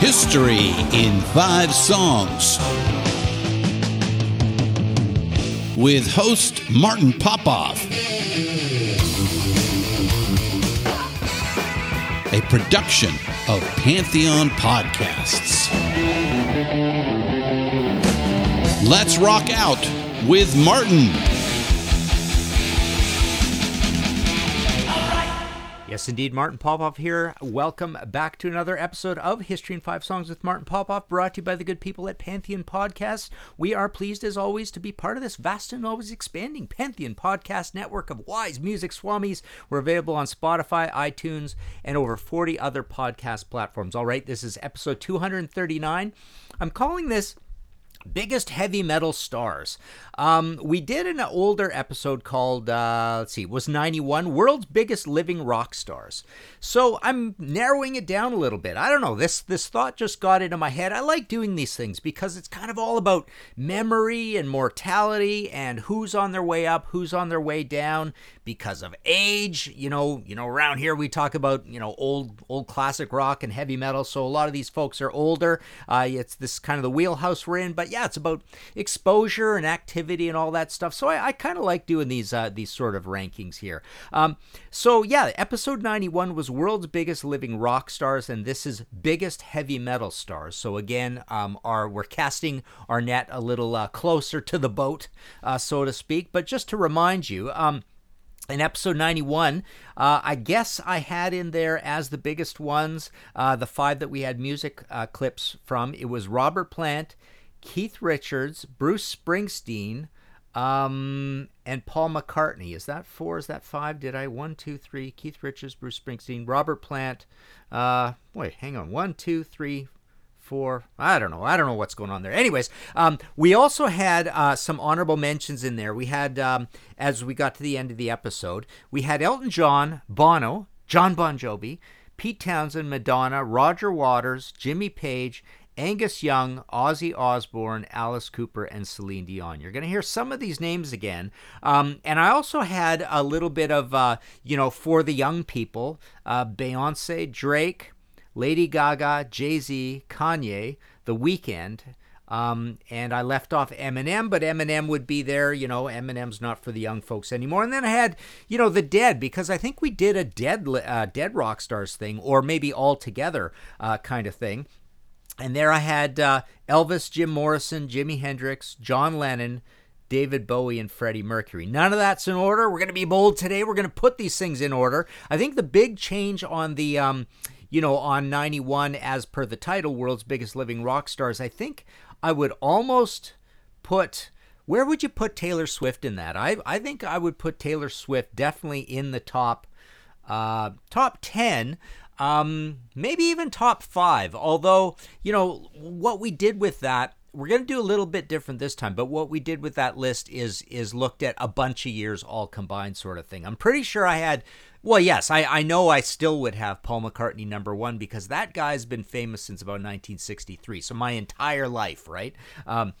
History in Five Songs. With host Martin Popoff. A production of Pantheon Podcasts. Let's rock out with Martin. Yes, indeed. Martin Popoff here. Welcome back to another episode of History in Five Songs with Martin Popoff, brought to you by the good people at Pantheon Podcasts. We are pleased, as always, to be part of this vast and always expanding Pantheon Podcast network of wise music swamis. We're available on Spotify, iTunes, and over 40 other podcast platforms. All right, this is episode 239. I'm calling this biggest heavy metal stars. Um, we did an older episode called uh, let's see was 91 world's biggest living rock stars. So i'm narrowing it down a little bit. I don't know this this thought just got into my head. I like doing these things because it's kind of all about memory and mortality and who's on their way up who's on their way down because of age you know you know around here we talk about you know old old classic rock and heavy metal so a lot of these folks are older uh, it's this kind of the wheelhouse we're in but yeah, it's about exposure and activity and all that stuff. So I, I kind of like doing these uh, these sort of rankings here. Um, so yeah, episode 91 was world's biggest living rock stars, and this is biggest heavy metal stars. So again, um, our we're casting our net a little uh, closer to the boat, uh, so to speak. But just to remind you. Um, in episode 91, uh, I guess I had in there as the biggest ones uh, the five that we had music uh, clips from. It was Robert Plant, Keith Richards, Bruce Springsteen, um, and Paul McCartney. Is that four? Is that five? Did I one, two, three? Keith Richards, Bruce Springsteen, Robert Plant. Uh, wait, hang on. One, two, three, four. I don't know. I don't know what's going on there. Anyways, um, we also had uh, some honorable mentions in there. We had, um, as we got to the end of the episode, we had Elton John, Bono, John Bon Jovi, Pete Townshend, Madonna, Roger Waters, Jimmy Page, Angus Young, Ozzy Osbourne, Alice Cooper, and Celine Dion. You're going to hear some of these names again. Um, and I also had a little bit of, uh, you know, for the young people uh, Beyonce, Drake, Lady Gaga, Jay Z, Kanye, The Weeknd. Um, and I left off Eminem, but Eminem would be there. You know, Eminem's not for the young folks anymore. And then I had, you know, the Dead because I think we did a Dead uh, Dead rock stars thing, or maybe all together uh, kind of thing. And there I had uh, Elvis, Jim Morrison, Jimi Hendrix, John Lennon, David Bowie, and Freddie Mercury. None of that's in order. We're going to be bold today. We're going to put these things in order. I think the big change on the, um, you know, on 91, as per the title, World's Biggest Living Rock Stars, I think I would almost put. Where would you put Taylor Swift in that? I I think I would put Taylor Swift definitely in the top uh, top 10 um, maybe even top five. Although, you know, what we did with that we're going to do a little bit different this time but what we did with that list is is looked at a bunch of years all combined sort of thing i'm pretty sure i had well yes i, I know i still would have paul mccartney number one because that guy's been famous since about 1963 so my entire life right? Um,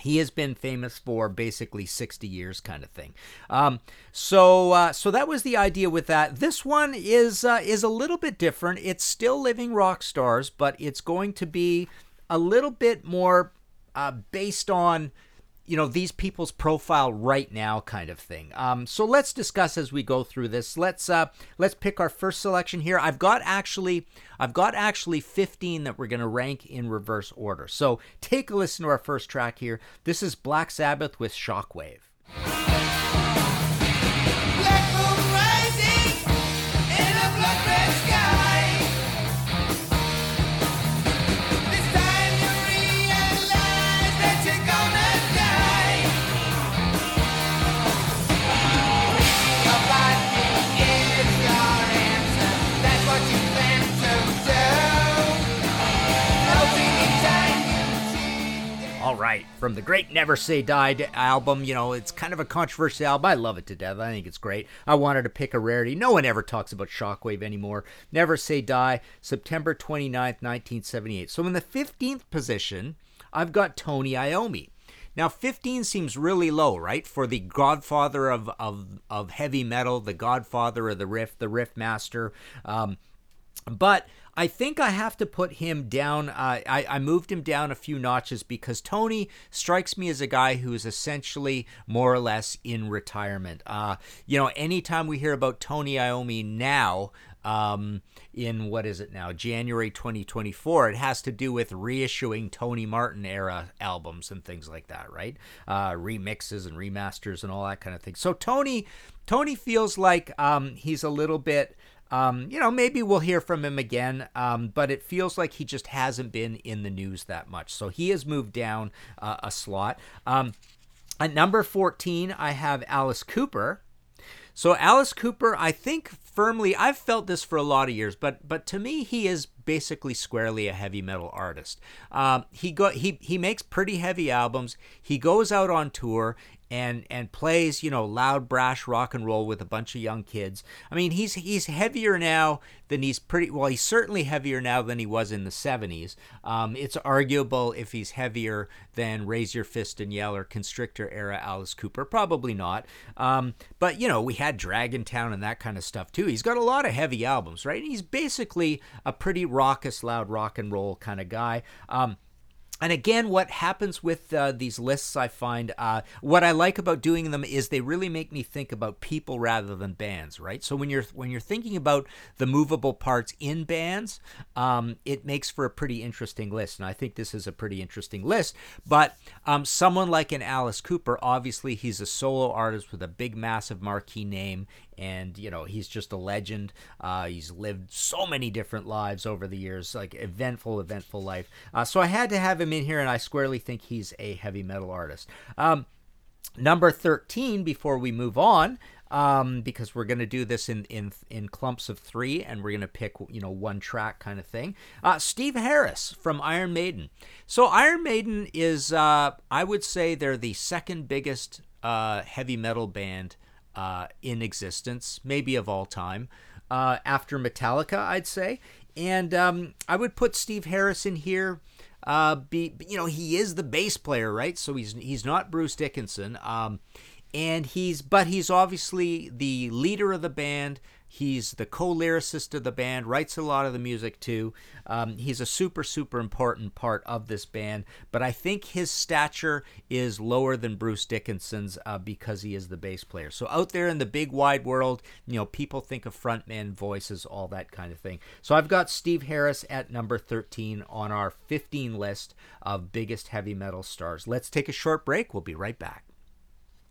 he has been famous for basically 60 years kind of thing. Um, so uh, so that was the idea with that. This one is uh, is a little bit different. It's still living rock stars but it's going to be a little bit more uh, based on you know these people's profile right now kind of thing. Um, so let's discuss as we go through this. Let's uh, let's pick our first selection here. I've got actually I've got actually 15 that we're going to rank in reverse order. So take a listen to our first track here. This is Black Sabbath with Shockwave. From the great Never Say Die album, you know, it's kind of a controversial album. I love it to death. I think it's great. I wanted to pick a rarity. No one ever talks about Shockwave anymore. Never Say Die, September 29th, 1978. So in the 15th position, I've got Tony Iommi. Now, 15 seems really low, right? For the godfather of, of, of heavy metal, the godfather of the riff, the riff master. Um, but I think I have to put him down. Uh, I, I moved him down a few notches because Tony strikes me as a guy who is essentially more or less in retirement. Uh, you know, anytime we hear about Tony Iommi now, um, in what is it now, January 2024, it has to do with reissuing Tony Martin era albums and things like that, right? Uh, remixes and remasters and all that kind of thing. So Tony, Tony feels like um, he's a little bit um, you know, maybe we'll hear from him again, um, but it feels like he just hasn't been in the news that much. So he has moved down uh, a slot. Um, at number 14, I have Alice Cooper. So Alice Cooper, I think firmly, I've felt this for a lot of years, but but to me, he is basically squarely a heavy metal artist. Um, he go he he makes pretty heavy albums. He goes out on tour and and plays you know loud brash rock and roll with a bunch of young kids. I mean he's he's heavier now than he's pretty well he's certainly heavier now than he was in the 70s. Um, it's arguable if he's heavier than Raise Your Fist and Yell or Constrictor era Alice Cooper. Probably not. Um, but you know we had Dragon Town and that kind of stuff too. He's got a lot of heavy albums, right? He's basically a pretty raucous, loud rock and roll kind of guy. Um, and again, what happens with uh, these lists, I find, uh, what I like about doing them is they really make me think about people rather than bands, right? So when you're when you're thinking about the movable parts in bands, um, it makes for a pretty interesting list, and I think this is a pretty interesting list. But um, someone like an Alice Cooper, obviously, he's a solo artist with a big, massive marquee name, and you know he's just a legend. Uh, he's lived so many different lives over the years, like eventful, eventful life. Uh, so I had to have him in here, and I squarely think he's a heavy metal artist. Um, number thirteen. Before we move on. Um, because we're going to do this in, in in clumps of three, and we're going to pick you know one track kind of thing. Uh, Steve Harris from Iron Maiden. So Iron Maiden is, uh, I would say, they're the second biggest uh, heavy metal band uh, in existence, maybe of all time, uh, after Metallica, I'd say. And um, I would put Steve Harris in here. Uh, be you know he is the bass player, right? So he's he's not Bruce Dickinson. Um, and he's but he's obviously the leader of the band He's the co-lyricist of the band, writes a lot of the music too. Um, he's a super, super important part of this band, but I think his stature is lower than Bruce Dickinson's uh, because he is the bass player. So out there in the big wide world, you know, people think of frontman voices, all that kind of thing. So I've got Steve Harris at number 13 on our 15 list of biggest heavy metal stars. Let's take a short break. We'll be right back.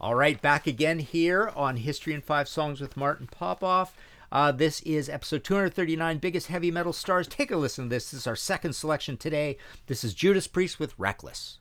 All right, back again here on History in Five Songs with Martin Popoff. Uh, this is episode 239, Biggest Heavy Metal Stars. Take a listen to this. This is our second selection today. This is Judas Priest with Reckless.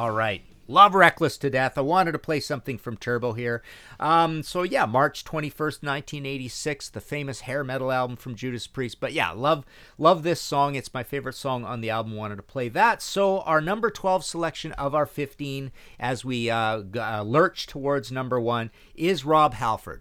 All right. Love Reckless to death. I wanted to play something from Turbo here. Um, so, yeah, March 21st, 1986, the famous hair metal album from Judas Priest. But yeah, love love this song. It's my favorite song on the album. Wanted to play that. So, our number 12 selection of our 15 as we uh, uh, lurch towards number one is Rob Halford.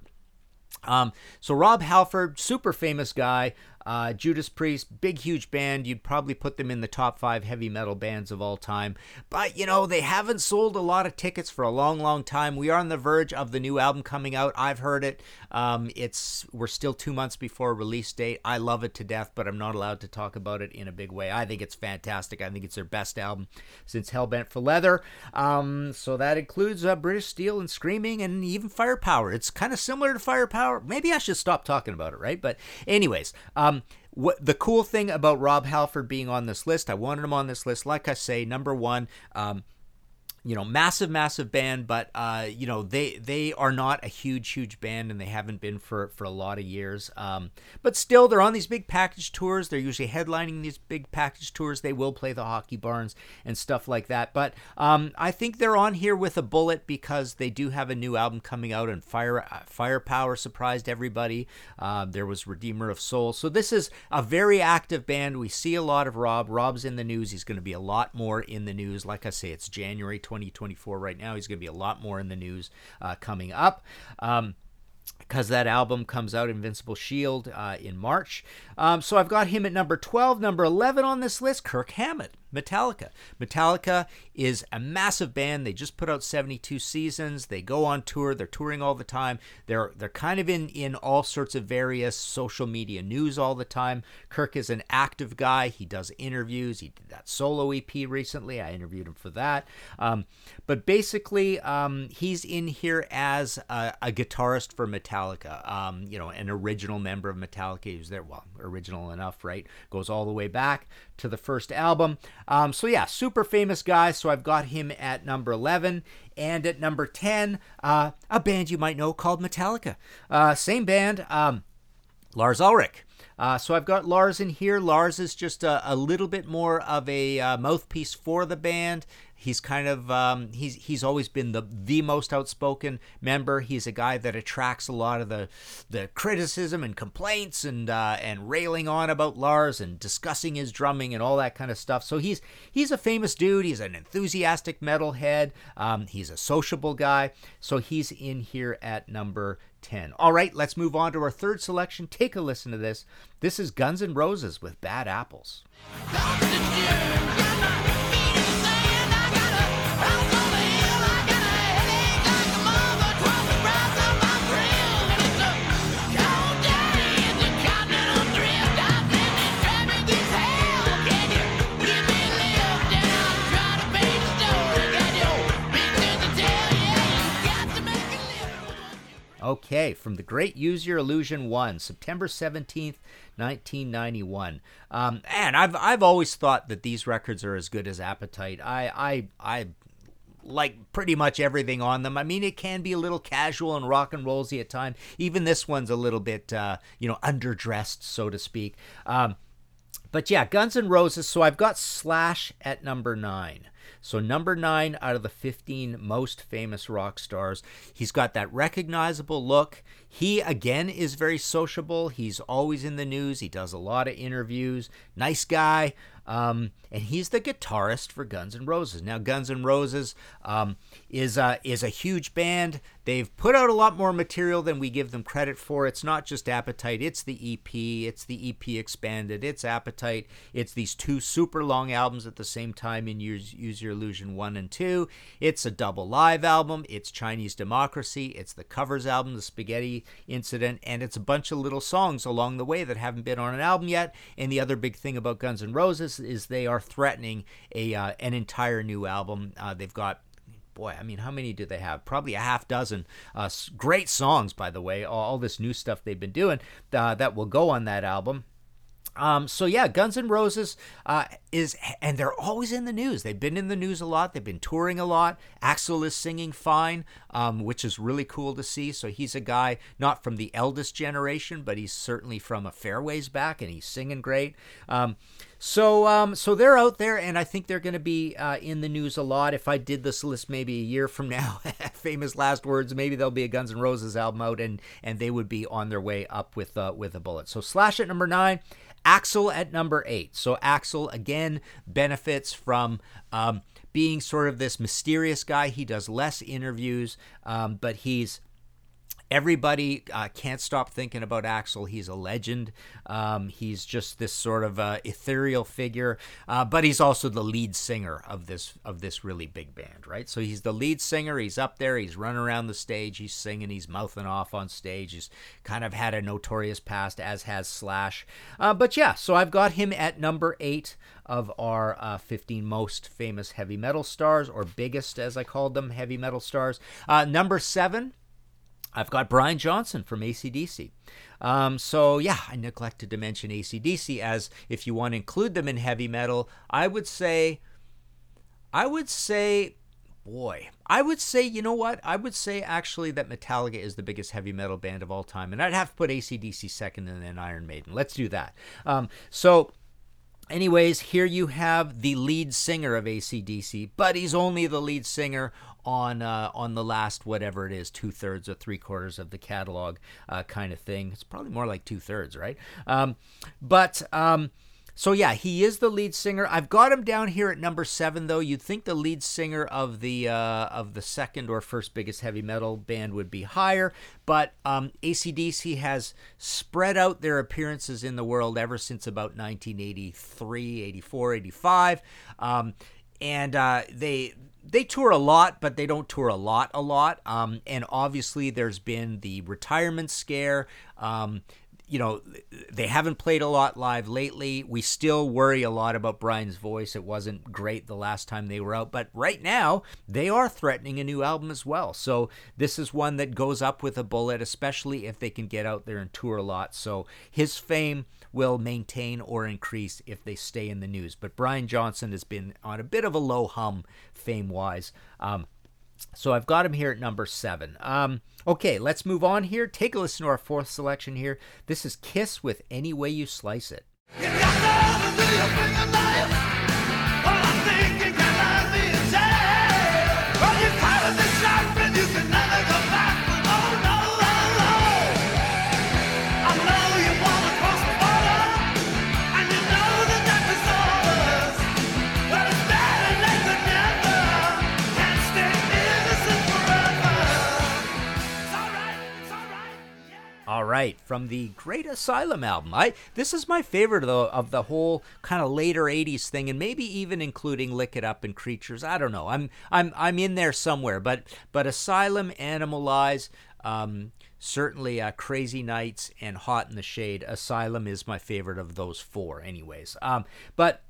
Um, so Rob Halford, super famous guy, uh, Judas Priest, big, huge band. You'd probably put them in the top five heavy metal bands of all time. But, you know, they haven't sold a lot of tickets for a long, long time. We are on the verge of the new album coming out. I've heard it. Um, it's We're still two months before release date. I love it to death, but I'm not allowed to talk about it in a big way. I think it's fantastic. I think it's their best album since Hellbent for Leather. Um, so that includes uh, British Steel and Screaming and even Firepower. It's kind of similar to Firepower. Maybe I should stop talking about it, right? But, anyways, um, what the cool thing about Rob Halford being on this list, I wanted him on this list. Like I say, number one, um, you know, massive, massive band, but uh, you know, they they are not a huge, huge band, and they haven't been for for a lot of years. Um, but still, they're on these big package tours. They're usually headlining these big package tours. They will play the hockey barns and stuff like that. But um, I think they're on here with a bullet because they do have a new album coming out, and Fire uh, Firepower surprised everybody. Uh, there was Redeemer of Souls, so this is a very active band. We see a lot of Rob. Rob's in the news. He's going to be a lot more in the news. Like I say, it's January. 2024 right now. He's going to be a lot more in the news uh, coming up. Um, because that album comes out, Invincible Shield, uh, in March. Um, so I've got him at number 12. Number 11 on this list, Kirk Hammett. Metallica. Metallica is a massive band. They just put out 72 seasons. They go on tour. They're touring all the time. They're they're kind of in in all sorts of various social media news all the time. Kirk is an active guy. He does interviews. He did that solo EP recently. I interviewed him for that. Um, but basically, um, he's in here as a, a guitarist for Metallica. Um, you know, an original member of Metallica. He was there. Well, original enough, right? Goes all the way back to the first album. Um, so yeah, super famous guy. So I've got him at number 11. And at number 10, uh, a band you might know called Metallica. Uh, same band, um, Lars Ulrich. Uh, so I've got Lars in here. Lars is just a, a little bit more of a uh, mouthpiece for the band. He's kind of um, he's he's always been the the most outspoken member. He's a guy that attracts a lot of the the criticism and complaints and uh, and railing on about Lars and discussing his drumming and all that kind of stuff. So he's he's a famous dude. He's an enthusiastic metalhead. Um, he's a sociable guy. So he's in here at number 10. All right, let's move on to our third selection. Take a listen to this. This is Guns N' Roses with Bad Apples. Okay, from the Great Use Your Illusion 1, September 17th, 1991. Um, and I've I've always thought that these records are as good as Appetite. I I I like pretty much everything on them. I mean, it can be a little casual and rock and rollsy at times. Even this one's a little bit, uh, you know, underdressed, so to speak. Um, but yeah, Guns N' Roses. So I've got Slash at number nine. So, number nine out of the 15 most famous rock stars. He's got that recognizable look. He, again, is very sociable. He's always in the news. He does a lot of interviews. Nice guy. Um, and he's the guitarist for Guns N' Roses. Now, Guns N' Roses um, is a, is a huge band. They've put out a lot more material than we give them credit for. It's not just Appetite, it's the EP, it's the EP expanded, it's Appetite, it's these two super long albums at the same time in Use, Use Your Illusion 1 and 2. It's a double live album, it's Chinese Democracy, it's the covers album, The Spaghetti Incident, and it's a bunch of little songs along the way that haven't been on an album yet. And the other big thing about Guns N' Roses is they are threatening a uh, an entire new album. Uh, they've got boy, I mean, how many do they have? Probably a half dozen. Uh, great songs, by the way. All, all, this new stuff they've been doing uh, that will go on that album. Um, so yeah, Guns N' Roses uh, is, and they're always in the news. They've been in the news a lot. They've been touring a lot. Axl is singing fine, um, which is really cool to see. So he's a guy not from the eldest generation, but he's certainly from a fair ways back, and he's singing great. Um, so, um, so they're out there, and I think they're going to be uh, in the news a lot. If I did this list maybe a year from now, famous last words, maybe there'll be a Guns N' Roses album out, and and they would be on their way up with uh, with a bullet. So, Slash at number nine. Axl at number eight. So Axl again benefits from um, being sort of this mysterious guy. He does less interviews, um, but he's everybody uh, can't stop thinking about Axl. He's a legend. Um, he's just this sort of uh, ethereal figure, uh, but he's also the lead singer of this of this really big band, right? So he's the lead singer. He's up there. He's running around the stage. He's singing. He's mouthing off on stage. He's kind of had a notorious past, as has Slash. Uh, but yeah, so I've got him at number eight of our uh, 15 most famous heavy metal stars, or biggest, as I called them, heavy metal stars. Uh, number seven, I've got Brian Johnson from ACDC. Um, so, yeah, I neglected to mention ACDC as if you want to include them in heavy metal, I would say, I would say, boy, I would say, you know what? I would say actually that Metallica is the biggest heavy metal band of all time. And I'd have to put ACDC second and then Iron Maiden. Let's do that. Um, so, anyways, here you have the lead singer of ACDC, but he's only the lead singer on uh, on the last whatever it is, two thirds or three quarters of the catalog, uh, kind of thing. It's probably more like two thirds, right? Um, but um, so yeah, he is the lead singer. I've got him down here at number seven, though. You'd think the lead singer of the uh, of the second or first biggest heavy metal band would be higher, but um, ACDC has spread out their appearances in the world ever since about 1983, 84, 85. Um, and uh, they they tour a lot, but they don't tour a lot, a lot. Um, and obviously, there's been the retirement scare. Um, you know, they haven't played a lot live lately. We still worry a lot about Brian's voice. It wasn't great the last time they were out, but right now they are threatening a new album as well. So this is one that goes up with a bullet, especially if they can get out there and tour a lot. So his fame will maintain or increase if they stay in the news. But Brian Johnson has been on a bit of a low hum fame wise. Um, so I've got him here at number seven. Um, okay, let's move on here. Take a listen to our fourth selection here. This is Kiss with Any Way You Slice It. All right, from the Great Asylum album. I this is my favorite though of the whole kind of later '80s thing, and maybe even including "Lick It Up" and "Creatures." I don't know. I'm I'm I'm in there somewhere, but but Asylum, Animalize. Um, certainly uh, Crazy Nights and Hot in the Shade. Asylum is my favorite of those four, anyways. Um, but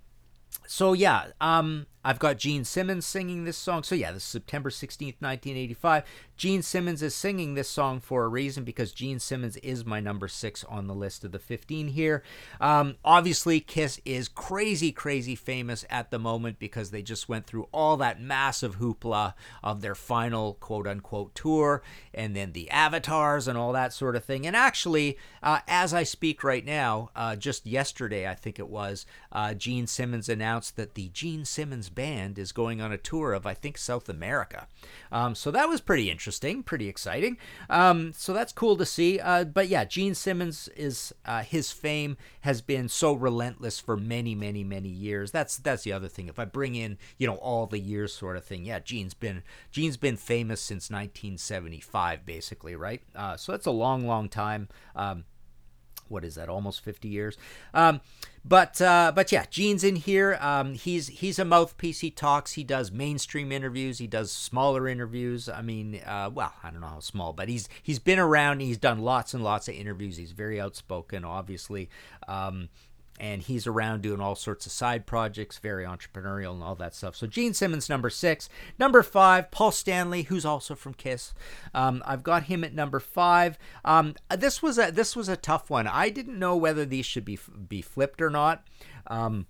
so yeah, um, I've got Gene Simmons singing this song. So yeah, this is September 16th, 1985. Gene Simmons is singing this song for a reason because Gene Simmons is my number six on the list of the 15 here. Um, obviously, Kiss is crazy, crazy famous at the moment because they just went through all that massive hoopla of their final quote unquote tour and then the avatars and all that sort of thing. And actually, uh, as I speak right now, uh, just yesterday, I think it was, uh, Gene Simmons announced that the Gene Simmons band is going on a tour of, I think, South America. Um, so that was pretty interesting, pretty exciting. Um, so that's cool to see. Uh, but yeah, Gene Simmons is uh, his fame has been so relentless for many, many, many years. That's that's the other thing. If I bring in, you know, all the years sort of thing, yeah, Gene's been Gene's been famous since 1975, basically, right? Uh, so that's a long, long time. Um, what is that almost 50 years? Um, but uh, but yeah gene's in here. Um, he's he's a mouthpiece. He talks. He does mainstream interviews. He does smaller interviews. I mean uh, well i don't know how small but he's he's been around. He's done lots and lots of interviews. He's very outspoken obviously. Um, and he's around doing all sorts of side projects, very entrepreneurial and all that stuff. So Gene Simmons, number six. Number five, Paul Stanley, who's also from Kiss. Um, I've got him at number five. Um, this was a this was a tough one. I didn't know whether these should be be flipped or not. Um,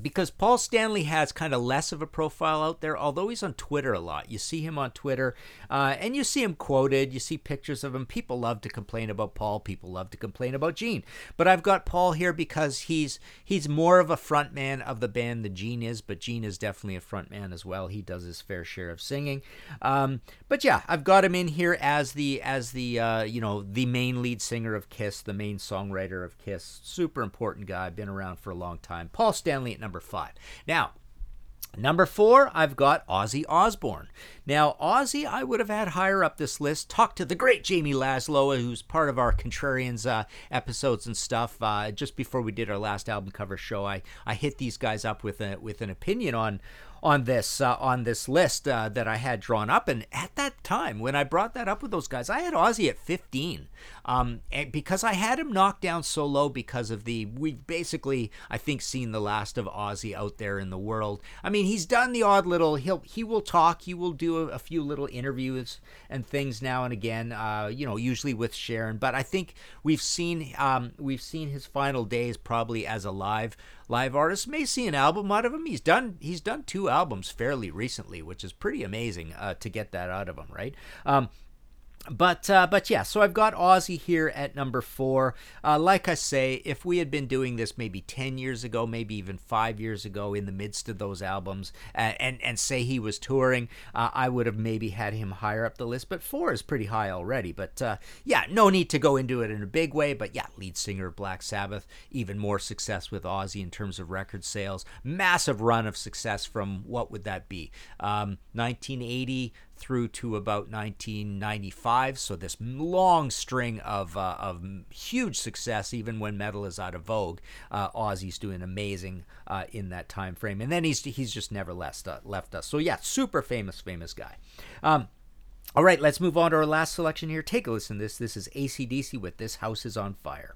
because Paul Stanley has kind of less of a profile out there, although he's on Twitter a lot. You see him on Twitter, uh, and you see him quoted. You see pictures of him. People love to complain about Paul. People love to complain about Gene. But I've got Paul here because he's he's more of a frontman of the band than Gene is. But Gene is definitely a frontman as well. He does his fair share of singing. Um, but yeah, I've got him in here as the as the uh, you know the main lead singer of Kiss, the main songwriter of Kiss. Super important guy. Been around for a long time. Paul Stanley at number five. Now, Number four, I've got Ozzy Osbourne. Now, Ozzy, I would have had higher up this list. Talk to the great Jamie Laszlo, who's part of our Contrarians uh, episodes and stuff. Uh, just before we did our last album cover show, I, I hit these guys up with a, with an opinion on on this uh, on this list uh, that I had drawn up. And at that time, when I brought that up with those guys, I had Ozzy at 15 um, because I had him knocked down so low because of the we've basically I think seen the last of Ozzy out there in the world. I mean, he's done the odd little he'll he will talk, he will do a, few little interviews and things now and again. Uh, you know, usually with Sharon, but I think we've seen um, we've seen his final days probably as a live live artist. May see an album out of him. He's done he's done two albums fairly recently, which is pretty amazing uh, to get that out of him, right? Um, but uh, but yeah, so I've got Ozzy here at number four. Uh, like I say, if we had been doing this maybe ten years ago, maybe even five years ago, in the midst of those albums, uh, and and say he was touring, uh, I would have maybe had him higher up the list. But four is pretty high already. But uh, yeah, no need to go into it in a big way. But yeah, lead singer of Black Sabbath, even more success with Ozzy in terms of record sales, massive run of success from what would that be? Um, 1980 through to about 1995. So this long string of uh, of huge success, even when metal is out of vogue. Uh, Ozzy's doing amazing uh, in that time frame, and then he's he's just never left uh, left us. So yeah, super famous, famous guy. Um, all right, let's move on to our last selection here. Take a listen to this. This is ACDC with This House is on Fire.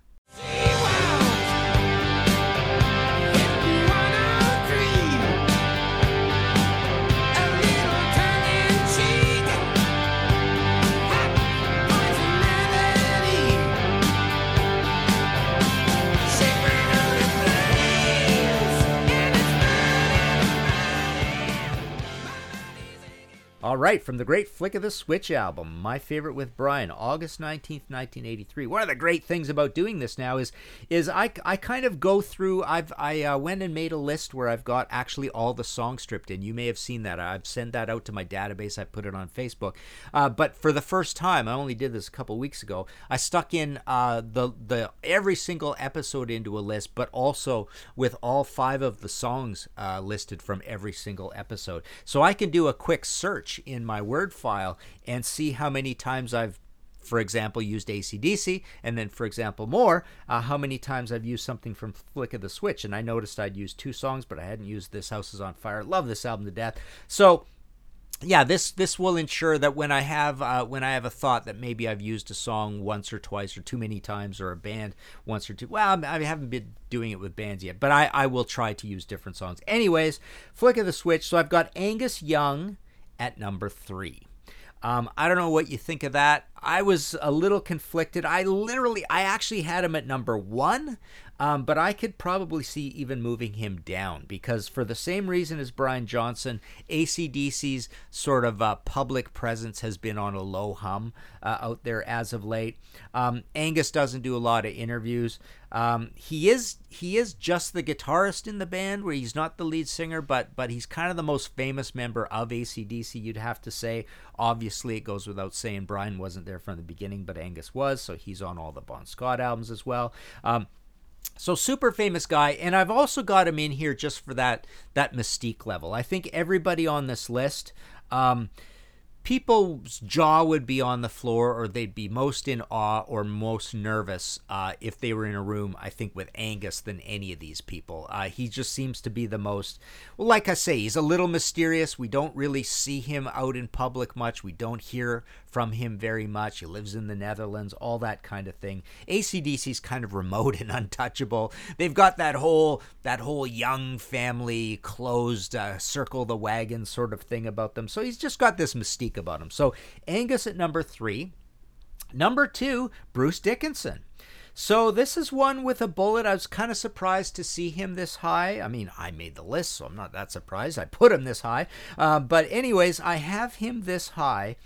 All right, from the great Flick of the Switch album, my favorite with Brian, August 19th, 1983. One of the great things about doing this now is is I, I kind of go through I've I uh, went and made a list where I've got actually all the songs stripped in. You may have seen that. I've sent that out to my database. I put it on Facebook. Uh, but for the first time, I only did this a couple weeks ago. I stuck in uh, the the every single episode into a list, but also with all five of the songs uh, listed from every single episode. So I can do a quick search in my Word file and see how many times I've for example, used ACDC, and then, for example, more, uh, how many times I've used something from Flick of the Switch. And I noticed I'd used two songs, but I hadn't used This House is on Fire. Love this album to death. So yeah, this this will ensure that when I have uh, when I have a thought that maybe I've used a song once or twice or too many times or a band once or two. Well, I haven't been doing it with bands yet, but I I will try to use different songs. Anyways, flick of the switch. So I've got Angus Young at number three. Um, I don't know what you think of that. I was a little conflicted. I literally, I actually had him at number one, um, but I could probably see even moving him down because, for the same reason as Brian Johnson, ACDC's sort of uh, public presence has been on a low hum uh, out there as of late. Um, Angus doesn't do a lot of interviews. Um, he is he is just the guitarist in the band, where he's not the lead singer, but but he's kind of the most famous member of ACDC. You'd have to say. Obviously, it goes without saying Brian wasn't there from the beginning, but Angus was, so he's on all the Bon Scott albums as well. So super famous guy, and I've also got him in here just for that that mystique level. I think everybody on this list, um, people's jaw would be on the floor or they'd be most in awe or most nervous uh, if they were in a room i think with angus than any of these people. Uh, he just seems to be the most well like i say he's a little mysterious. We don't really see him out in public much. We don't hear from him very much. He lives in the netherlands all that kind of thing. Acdc's kind of remote and untouchable. They've got that whole that whole young family closed uh, circle the wagon sort of thing about them. So he's just got this mystique about him. So Angus at number three. Number two, Bruce Dickinson. So this is one with a bullet. I was kind of surprised to see him this high. I mean, I made the list, so I'm not that surprised. I put him this high. Uh, but anyways, I have him this high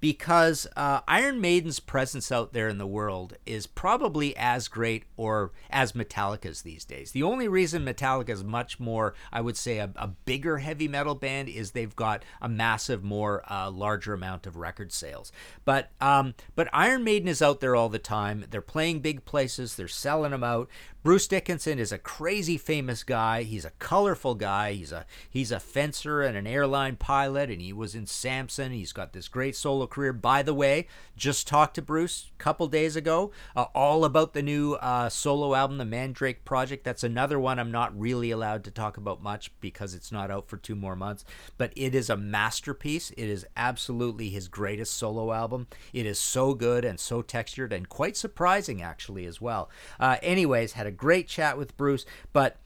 because uh, Iron Maiden's presence out there in the world is probably as great or as Metallica's these days. The only reason Metallica is much more, I would say, a, a bigger heavy metal band is they've got a massive, more uh, larger amount of record sales. But um, but Iron Maiden is out there all the time. They're playing big places. They're selling them out. Bruce Dickinson is a crazy famous guy. He's a colorful guy. He's a he's a fencer and an airline pilot, and he was in Samson. He's got this great solo career. By the way, just talked to Bruce a couple days ago, uh, all about the new uh, solo album, the Mandrake Project. That's another one I'm not really allowed to talk about much because it's not out for two more months. But it is a masterpiece. It is absolutely his greatest solo album. It is so good and so textured and quite surprising actually as well. Uh, anyways, had great chat with Bruce, but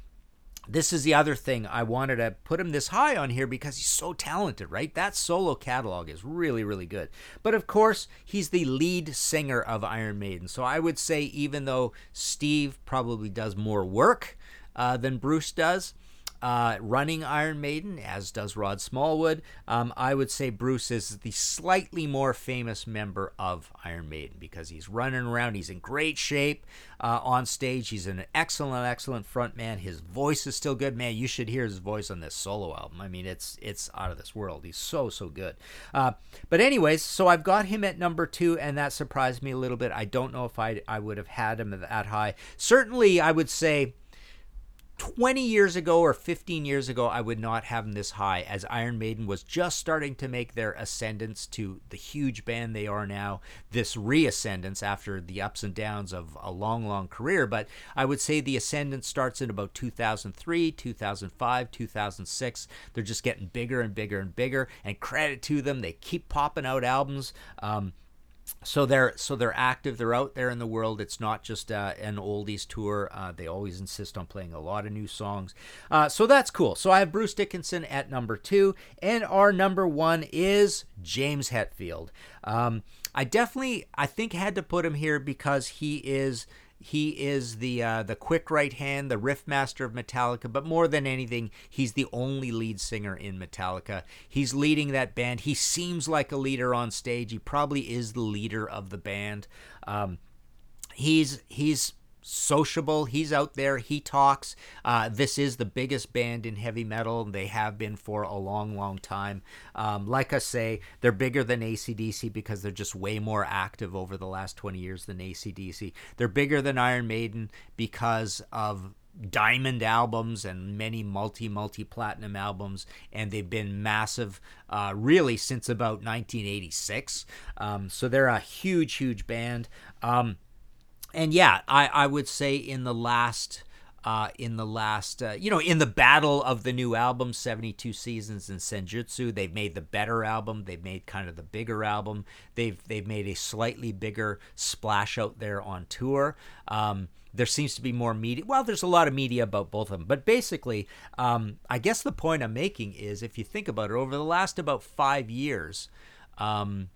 this is the other thing I wanted to put him this high on here because he's so talented, right? That solo catalog is really, really good. But of course, he's the lead singer of Iron Maiden. So I would say, even though Steve probably does more work uh, than Bruce does, uh, running Iron Maiden, as does Rod Smallwood. Um, I would say Bruce is the slightly more famous member of Iron Maiden because he's running around. He's in great shape uh, on stage. He's an excellent, excellent front man. His voice is still good. Man, you should hear his voice on this solo album. I mean, it's it's out of this world. He's so so good. Uh, but anyways, so I've got him at number two, and that surprised me a little bit. I don't know if I I would have had him that high. Certainly, I would say 20 years ago or 15 years ago, I would not have them this high, as Iron Maiden was just starting to make their ascendance to the huge band they are now, this reascendance after the ups and downs of a long, long career. But I would say the ascendance starts in about 2003, 2005, 2006. They're just getting bigger and bigger and bigger, and credit to them, they keep popping out albums. Um, so they're so they're active. They're out there in the world. It's not just uh, an oldies tour. Uh, they always insist on playing a lot of new songs. Uh, so that's cool. So i have bruce dickinson at number two and our number one is james hetfield. Um, i definitely i think had to put him here because he is he is the uh, the quick right hand, the riff master of Metallica, but more than anything, he's the only lead singer in Metallica. He's leading that band. He seems like a leader on stage. He probably is the leader of the band. Um, he's he's sociable. He's out there. He talks. Uh, this is the biggest band in heavy metal. They have been for a long, long time. Um, like I say, they're bigger than ACDC because they're just way more active over the last 20 years than ACDC. They're bigger than Iron Maiden because of diamond albums and many multi multi platinum albums and they've been massive uh, really since about 1986 um, so they're a huge huge band um, and yeah, I, I would say in the last uh, in the last, uh, you know, in the battle of the new album, 72 Seasons and Senjutsu. They've made the better album. They've made kind of the bigger album. They've they've made a slightly bigger splash out there on tour. Um, there seems to be more media. Well, there's a lot of media about both of them, but basically, um, I guess the point I'm making is, if you think about it, over the last about five years. Um,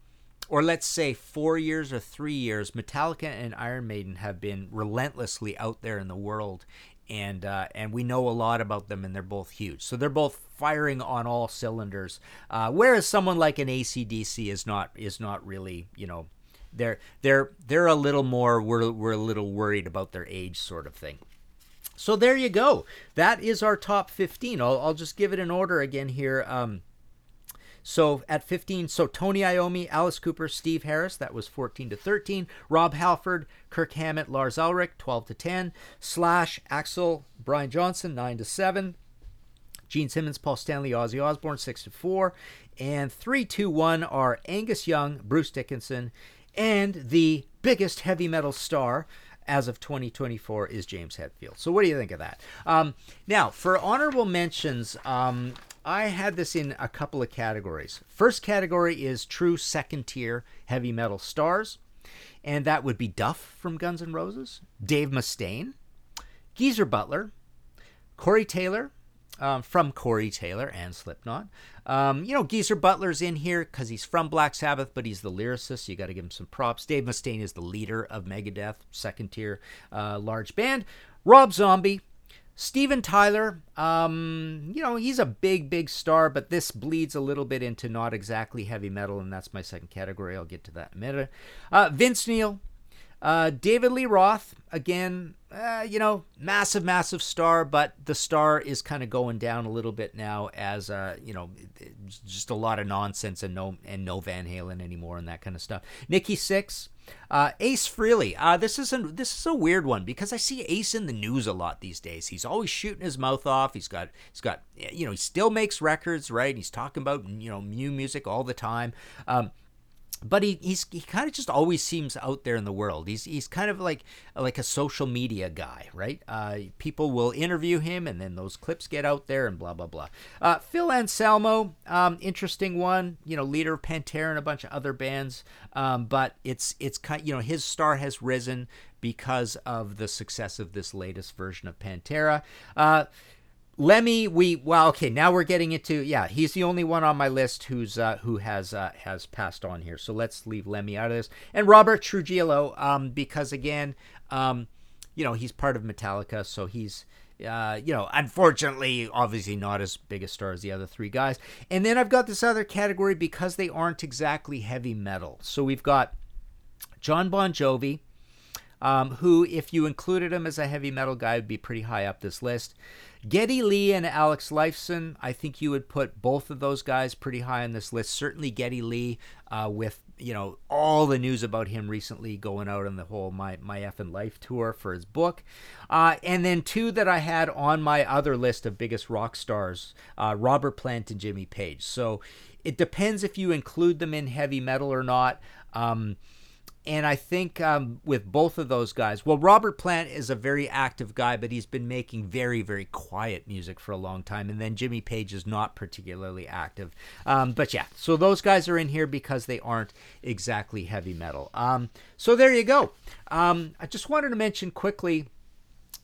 or let's say four years or three years, Metallica and Iron Maiden have been relentlessly out there in the world and uh, and we know a lot about them, and they're both huge. So they're both firing on all cylinders. Uh, whereas someone like an ACDC is not is not really you know they're they're they're a little more we're we're a little worried about their age sort of thing. So there you go. That is our top 15. I'll, I'll just give it an order again here. Um, so at 15, so Tony Iommi, Alice Cooper, Steve Harris, that was 14 to 13. Rob Halford, Kirk Hammett, Lars Ulrich, 12 to 10. Slash, Axl, Brian Johnson, 9 to 7. Gene Simmons, Paul Stanley, Ozzy Osbourne, 6 to 4. And 3 2 1 are Angus Young, Bruce Dickinson, and the biggest heavy metal star, as of 2024 is James Hetfield. So what do you think of that? Um, now, for honorable mentions, um, I had this in a couple of categories. First category is true second tier heavy metal stars, and that would be Duff from Guns N' Roses, Dave Mustaine, Geezer Butler, Corey Taylor, um, from Corey Taylor and Slipknot. Um, you know, Geezer Butler's in here because he's from Black Sabbath, but he's the lyricist. So you got to give him some props. Dave Mustaine is the leader of Megadeth, second tier uh, large band. Rob Zombie, Steven Tyler, um, you know, he's a big, big star, but this bleeds a little bit into not exactly heavy metal, and that's my second category. I'll get to that in a minute. Uh, Vince Neil, uh, David Lee Roth, again, uh, you know, massive, massive star, but the star is kind of going down a little bit now as, uh, you know, just a lot of nonsense and no and no Van Halen anymore and that kind of stuff. Nikki Sixx, uh, Ace Frehley. Uh, this is a this is a weird one because I see Ace in the news a lot these days. He's always shooting his mouth off. He's got he's got you know he still makes records, right? He's talking about you know new music all the time. Um, but he he's he kind of just always seems out there in the world. He's he's kind of like like a social media guy, right? Uh, people will interview him, and then those clips get out there, and blah blah blah. Uh, Phil Anselmo, um, interesting one. You know, leader of Pantera and a bunch of other bands, um, but it's it's kind you know his star has risen because of the success of this latest version of Pantera. Uh, Lemmy, we well, okay. Now we're getting into yeah. He's the only one on my list who's uh, who has uh, has passed on here. So let's leave Lemmy out of this. And Robert Trujillo, um, because again, um, you know, he's part of Metallica, so he's uh, you know, unfortunately, obviously not as big a star as the other three guys. And then I've got this other category because they aren't exactly heavy metal. So we've got Jon Bon Jovi, um, who, if you included him as a heavy metal guy, would be pretty high up this list. Geddy Lee and Alex Lifeson, I think you would put both of those guys pretty high on this list. Certainly Geddy Lee, uh, with you know all the news about him recently going out on the whole my my effing life tour for his book, uh, and then two that I had on my other list of biggest rock stars, uh, Robert Plant and Jimmy Page. So it depends if you include them in heavy metal or not. Um, and I think um, with both of those guys, well, Robert Plant is a very active guy, but he's been making very, very quiet music for a long time. And then Jimmy Page is not particularly active. Um, but yeah, so those guys are in here because they aren't exactly heavy metal. Um, so there you go. Um, I just wanted to mention quickly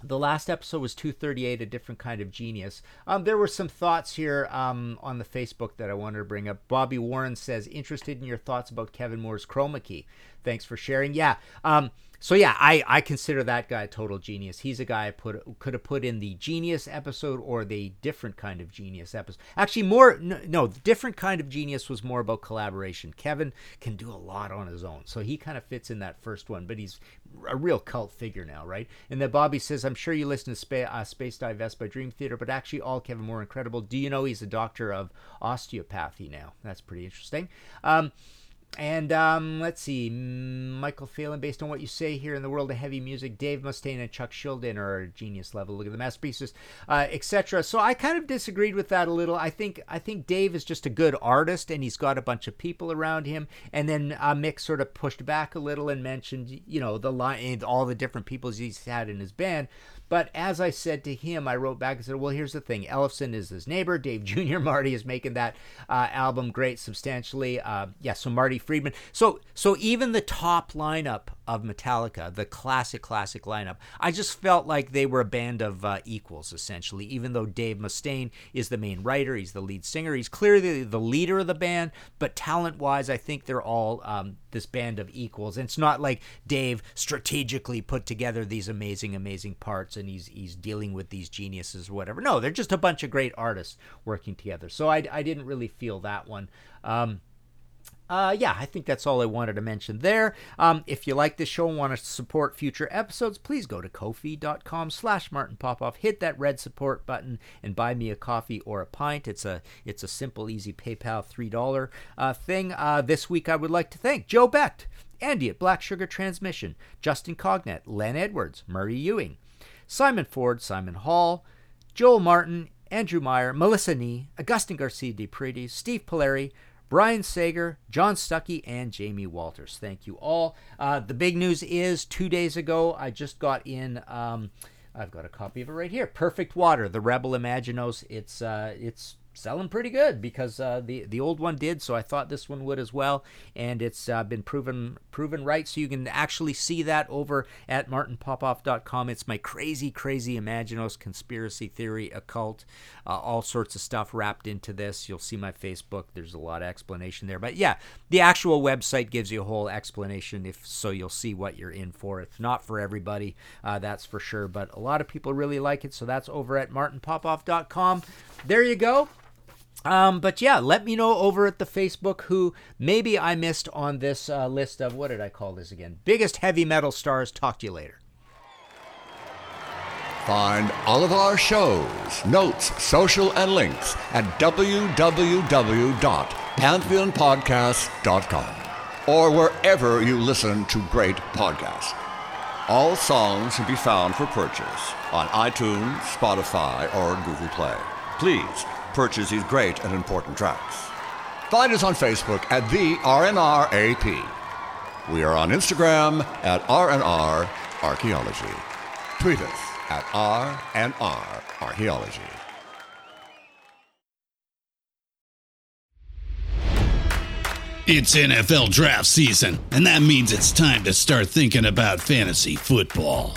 the last episode was 238 a different kind of genius. Um, there were some thoughts here um, on the facebook that i wanted to bring up. Bobby warren says interested in your thoughts about kevin moore's chroma key. Thanks for sharing. Yeah um, so yeah, I, I consider that guy a total genius. He's a guy I put could have put in the genius episode or the different kind of genius episode. Actually, more no, no, different kind of genius was more about collaboration. Kevin can do a lot on his own, so he kind of fits in that first one. But he's a real cult figure now, right? And then Bobby says, "I'm sure you listen to Spa- uh, Space-Dye Vest by Dream Theater, but actually, all Kevin Moore incredible. Do you know he's a doctor of osteopathy now? That's pretty interesting." Um, and um, let's see, Michael Phelan, based on what you say here in the world of heavy music, Dave Mustaine and Chuck Schuldiner are genius level. Look at the masterpieces, uh, etc. So I kind of disagreed with that a little. I think I think Dave is just a good artist, and he's got a bunch of people around him. And then uh, Mick sort of pushed back a little and mentioned, you know, the line, all the different people he's had in his band. But as I said to him, I wrote back and said, well, here's the thing. Ellefson is his neighbor. Dave Jr. Marty is making that uh, album great substantially. Uh, yeah, so Marty Friedman. So, so even the top lineup of Metallica, the classic, classic lineup, I just felt like they were a band of uh, equals, essentially, even though Dave Mustaine is the main writer, he's the lead singer, he's clearly the leader of the band, but talent wise, I think they're all um, this band of equals. And it's not like Dave strategically put together these amazing, amazing parts and he's, he's dealing with these geniuses or whatever. No, they're just a bunch of great artists working together. So I, I didn't really feel that one. Um, uh, yeah, I think that's all I wanted to mention there. Um, if you like this show and want to support future episodes, please go to kofi.com slash Martin Popoff. Hit that red support button and buy me a coffee or a pint. It's a it's a simple, easy PayPal $3 uh, thing. Uh, this week I would like to thank Joe Becht, Andy at Black Sugar Transmission, Justin Cognet, Len Edwards, Murray Ewing, Simon Ford, Simon Hall, Joel Martin, Andrew Meyer, Melissa Nee, Augustin Garcia de Paredes, Steve Polari, Brian Sager, John Stuckey, and Jamie Walters. Thank you all. Uh, the big news is two days ago, I just got in. Um, I've got a copy of it right here. Perfect Water, the Rebel Imaginos. It's uh, it's selling pretty good because uh, the the old one did, so I thought this one would as well, and it's uh, been proven proven right. So you can actually see that over at martinpopoff.com. It's my crazy, crazy Imaginos conspiracy theory, occult, uh, all sorts of stuff wrapped into this. You'll see my Facebook. There's a lot of explanation there, but yeah, the actual website gives you a whole explanation. If so, you'll see what you're in for. It's not for everybody, uh, that's for sure, but a lot of people really like it. So that's over at martinpopoff.com. There you go. Um, but yeah, let me know over at the Facebook who maybe I missed on this uh, list of what did I call this again? Biggest heavy metal stars. Talk to you later. Find all of our shows, notes, social, and links at www.pantheonpodcast.com or wherever you listen to great podcasts. All songs can be found for purchase on iTunes, Spotify, or Google Play. Please purchase these great and important tracks. Find us on Facebook at the RNRAP. We are on Instagram at RNR Archaeology. Tweet us at RNR Archaeology. It's NFL draft season, and that means it's time to start thinking about fantasy football.